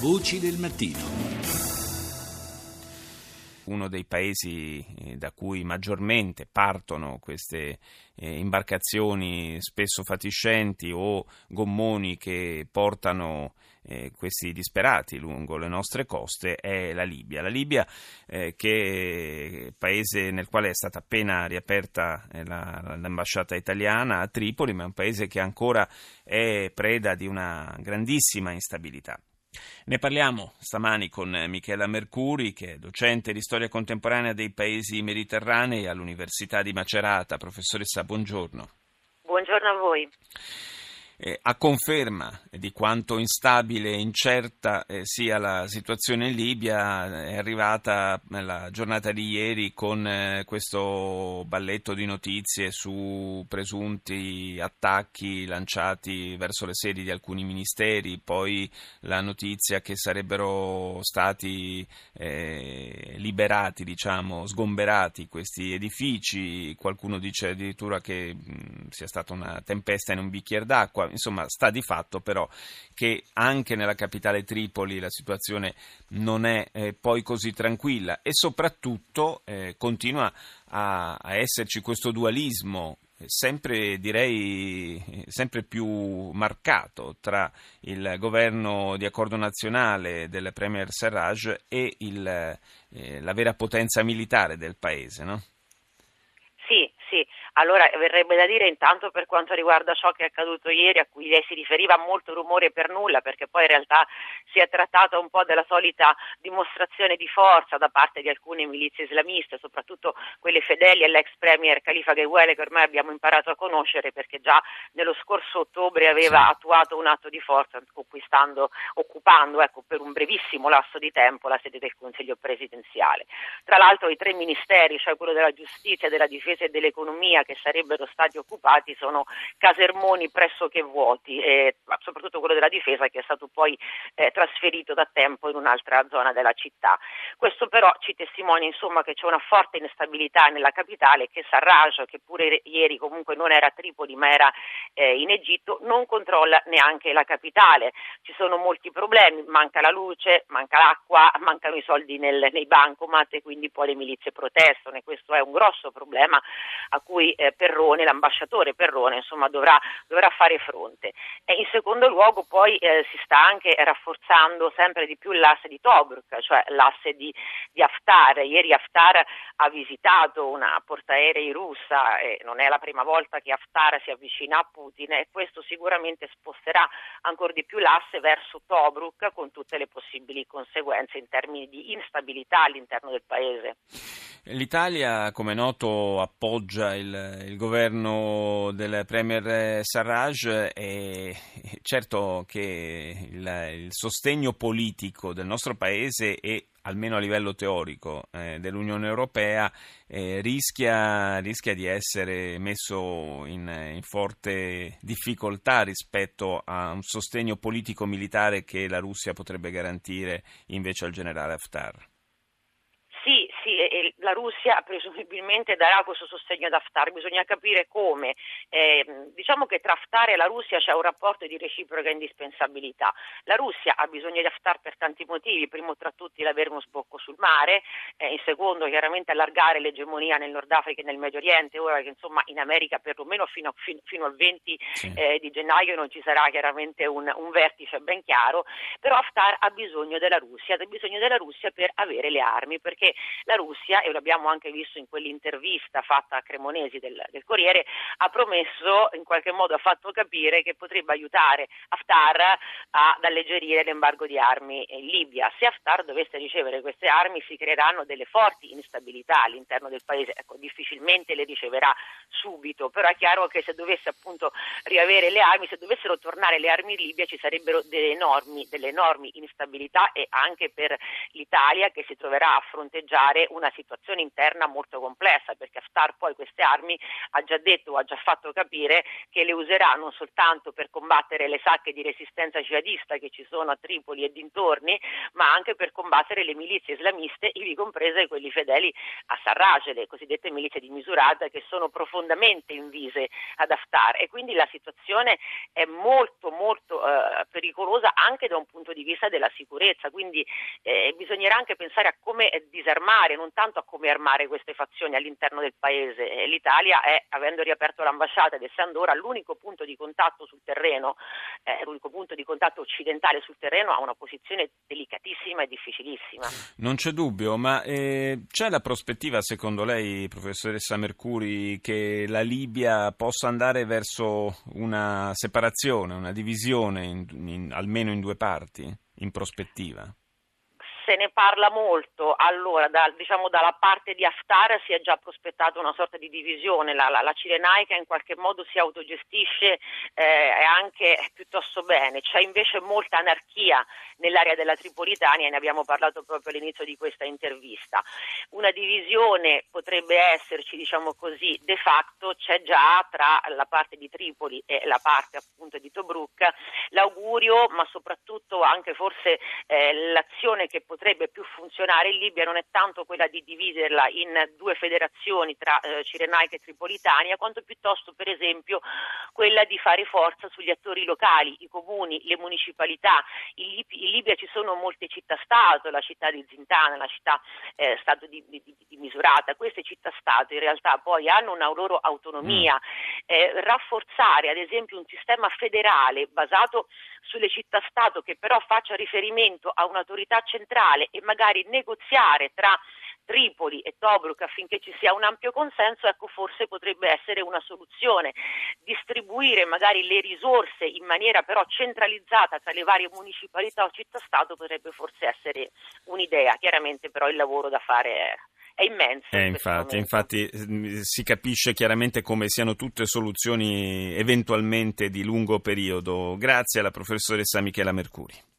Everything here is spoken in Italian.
Voci del mattino uno dei paesi eh, da cui maggiormente partono queste eh, imbarcazioni spesso fatiscenti o gommoni che portano eh, questi disperati lungo le nostre coste è la Libia. La Libia che è paese nel quale è stata appena riaperta la, l'ambasciata italiana a Tripoli, ma è un paese che ancora è preda di una grandissima instabilità. Ne parliamo stamani con Michela Mercuri, che è docente di storia contemporanea dei paesi mediterranei all'Università di Macerata. Professoressa, buongiorno. Buongiorno a voi. Eh, a conferma di quanto instabile e incerta eh, sia la situazione in Libia, è arrivata la giornata di ieri con eh, questo balletto di notizie su presunti attacchi lanciati verso le sedi di alcuni ministeri, poi la notizia che sarebbero stati eh, liberati, diciamo, sgomberati questi edifici, qualcuno dice addirittura che mh, sia stata una tempesta in un bicchiere d'acqua insomma sta di fatto però che anche nella capitale Tripoli la situazione non è eh, poi così tranquilla e soprattutto eh, continua a, a esserci questo dualismo sempre direi sempre più marcato tra il governo di accordo nazionale del Premier Serraj e il, eh, la vera potenza militare del paese, no? Allora verrebbe da dire intanto per quanto riguarda ciò che è accaduto ieri, a cui lei si riferiva molto rumore per nulla, perché poi in realtà si è trattato un po' della solita dimostrazione di forza da parte di alcune milizie islamiste, soprattutto quelle fedeli all'ex premier Khalifa Ghewele che ormai abbiamo imparato a conoscere perché già nello scorso ottobre aveva sì. attuato un atto di forza occupando ecco, per un brevissimo lasso di tempo la sede del Consiglio presidenziale. Tra l'altro i tre ministeri, cioè quello della giustizia, della difesa e dell'economia, che sarebbero stati occupati sono casermoni pressoché vuoti, soprattutto quello della difesa che è stato poi eh, trasferito da tempo in un'altra zona della città. Questo però ci testimonia insomma, che c'è una forte instabilità nella capitale che Sarraj, che pure ieri comunque non era a Tripoli ma era eh, in Egitto, non controlla neanche la capitale. Ci sono molti problemi, manca la luce, manca l'acqua, mancano i soldi nel, nei bancomat e quindi poi le milizie protestano e questo è un grosso problema a cui eh, Perrone, l'ambasciatore Perrone, insomma, dovrà, dovrà fare fronte. E in secondo luogo poi eh, si sta anche rafforzando sempre di più l'asse di Tobruk, cioè l'asse di, di Haftar. Ieri Haftar ha visitato una portaerei russa e non è la prima volta che Haftar si avvicina a Putin e questo sicuramente sposterà ancora di più l'asse verso Tobruk con tutte le possibili conseguenze in termini di instabilità all'interno del paese. L'Italia, come noto, appoggia il, il governo del Premier Sarraj e certo che il, il, sostegno politico del nostro Paese e almeno a livello teorico eh, dell'Unione Europea eh, rischia, rischia, di essere messo in, in forte difficoltà rispetto a un sostegno politico-militare che la Russia potrebbe garantire invece al generale Haftar. La Russia presumibilmente darà questo sostegno ad Haftar, bisogna capire come. Eh, diciamo che tra Haftar e la Russia c'è un rapporto di reciproca indispensabilità. La Russia ha bisogno di Haftar per tanti motivi, primo tra tutti l'avere uno sbocco sul mare, eh, in secondo chiaramente allargare l'egemonia nel Nord Africa e nel Medio Oriente, ora che insomma in America perlomeno fino, fino, fino al 20 sì. eh, di gennaio non ci sarà chiaramente un, un vertice ben chiaro, però Haftar ha bisogno della Russia, ha bisogno della Russia per avere le armi, perché la Russia, e lo abbiamo anche visto in quell'intervista fatta a Cremonesi del, del Corriere, ha promesso, in qualche modo ha fatto capire che potrebbe aiutare Haftar ad alleggerire l'embargo di armi in Libia. Se Haftar dovesse ricevere queste armi si creeranno delle forti instabilità all'interno del paese, ecco, difficilmente le riceverà subito, però è chiaro che se dovesse appunto riavere le armi, se dovessero tornare le armi in Libia ci sarebbero delle enormi, delle enormi instabilità e anche per l'Italia che si troverà a fronteggiare una situazione situazione interna molto complessa perché Haftar poi queste armi ha già detto ha già fatto capire che le userà non soltanto per combattere le sacche di resistenza jihadista che ci sono a Tripoli e dintorni, ma anche per combattere le milizie islamiste, ivi comprese quelli fedeli a Sarraj, le cosiddette milizie di Misurata che sono profondamente invise ad Haftar. E quindi la situazione è molto molto eh, pericolosa anche da un punto di vista della sicurezza, quindi eh, bisognerà anche pensare a come disarmare, non tanto a come armare queste fazioni all'interno del paese. L'Italia è, avendo riaperto l'ambasciata ed essendo ora l'unico punto di contatto sul terreno, eh, l'unico punto di contatto occidentale sul terreno, ha una posizione delicatissima e difficilissima. Non c'è dubbio, ma eh, c'è la prospettiva, secondo lei, professoressa Mercuri, che la Libia possa andare verso una separazione, una divisione, in, in, almeno in due parti, in prospettiva? Se ne parla molto, allora da, diciamo dalla parte di Haftar si è già prospettata una sorta di divisione, la, la, la Cirenaica in qualche modo si autogestisce eh, anche piuttosto bene, c'è invece molta anarchia nell'area della Tripolitania e ne abbiamo parlato proprio all'inizio di questa intervista. Una divisione potrebbe esserci, diciamo così, de facto c'è già tra la parte di Tripoli e la parte appunto di Tobruk. L'augurio, ma soprattutto anche forse eh, l'azione che potrebbe potrebbe più funzionare in Libia non è tanto quella di dividerla in due federazioni tra eh, Cirenaica e Tripolitania, quanto piuttosto per esempio quella di fare forza sugli attori locali, i comuni, le municipalità. In, Lib- in Libia ci sono molte città-stato, la città di Zintana, la città-stato eh, di, di, di, Misurata. Queste città-stato in realtà poi hanno una loro autonomia. Mm. Eh, rafforzare ad esempio un sistema federale basato sulle città-stato che però faccia riferimento a un'autorità centrale e magari negoziare tra Tripoli e Tobruk affinché ci sia un ampio consenso, ecco forse potrebbe essere una soluzione. Distribuire magari le risorse in maniera però centralizzata tra le varie municipalità o città-stato potrebbe forse essere un'idea. Chiaramente però il lavoro da fare è è immenso. Eh, infatti, infatti mm, si capisce chiaramente come siano tutte soluzioni eventualmente di lungo periodo. Grazie alla professoressa Michela Mercuri.